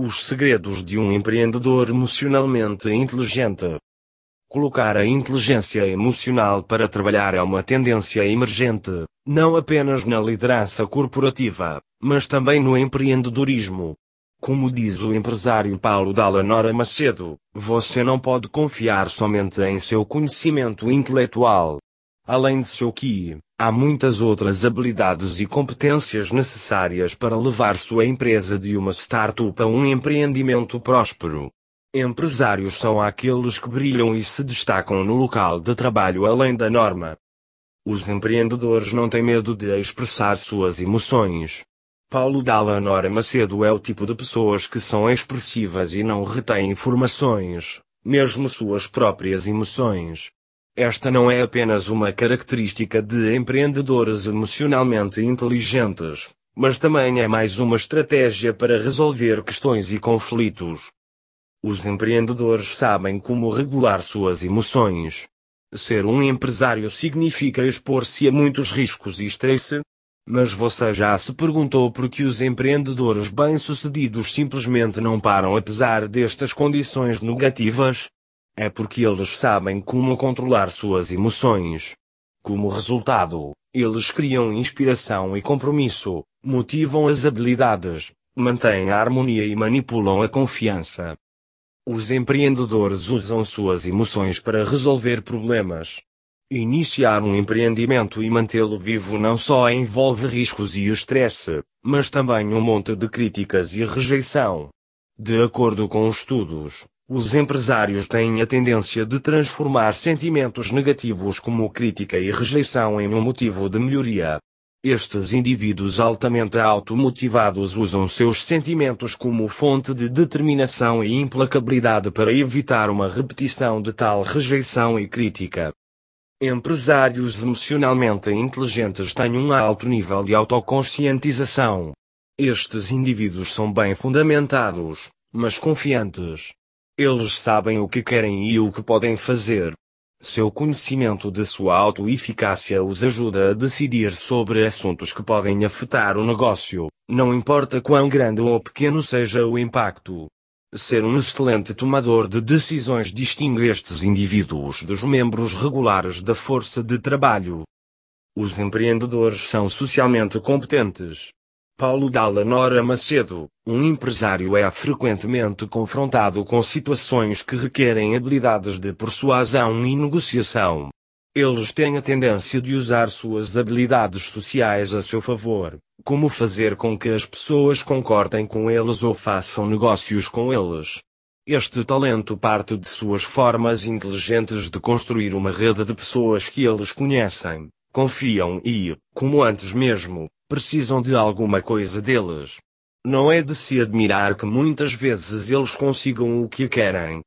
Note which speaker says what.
Speaker 1: Os segredos de um empreendedor emocionalmente inteligente. Colocar a inteligência emocional para trabalhar é uma tendência emergente, não apenas na liderança corporativa, mas também no empreendedorismo. Como diz o empresário Paulo Dallanora Macedo, você não pode confiar somente em seu conhecimento intelectual. Além de seu QI, há muitas outras habilidades e competências necessárias para levar sua empresa de uma startup a um empreendimento próspero. Empresários são aqueles que brilham e se destacam no local de trabalho além da norma. Os empreendedores não têm medo de expressar suas emoções. Paulo Dallanora Macedo é o tipo de pessoas que são expressivas e não retêm informações, mesmo suas próprias emoções. Esta não é apenas uma característica de empreendedores emocionalmente inteligentes, mas também é mais uma estratégia para resolver questões e conflitos. Os empreendedores sabem como regular suas emoções. Ser um empresário significa expor-se a muitos riscos e estresse. Mas você já se perguntou por que os empreendedores bem-sucedidos simplesmente não param apesar destas condições negativas? É porque eles sabem como controlar suas emoções. Como resultado, eles criam inspiração e compromisso, motivam as habilidades, mantêm a harmonia e manipulam a confiança. Os empreendedores usam suas emoções para resolver problemas. Iniciar um empreendimento e mantê-lo vivo não só envolve riscos e estresse, mas também um monte de críticas e rejeição. De acordo com estudos, os empresários têm a tendência de transformar sentimentos negativos como crítica e rejeição em um motivo de melhoria. Estes indivíduos altamente automotivados usam seus sentimentos como fonte de determinação e implacabilidade para evitar uma repetição de tal rejeição e crítica. Empresários emocionalmente inteligentes têm um alto nível de autoconscientização. Estes indivíduos são bem fundamentados, mas confiantes. Eles sabem o que querem e o que podem fazer. Seu conhecimento de sua autoeficácia os ajuda a decidir sobre assuntos que podem afetar o negócio, não importa quão grande ou pequeno seja o impacto. Ser um excelente tomador de decisões distingue estes indivíduos dos membros regulares da força de trabalho. Os empreendedores são socialmente competentes. Paulo Dallanora Macedo, um empresário é frequentemente confrontado com situações que requerem habilidades de persuasão e negociação. Eles têm a tendência de usar suas habilidades sociais a seu favor, como fazer com que as pessoas concordem com eles ou façam negócios com eles. Este talento parte de suas formas inteligentes de construir uma rede de pessoas que eles conhecem, confiam e, como antes mesmo, precisam de alguma coisa deles. Não é de se admirar que muitas vezes eles consigam o que querem,